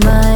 my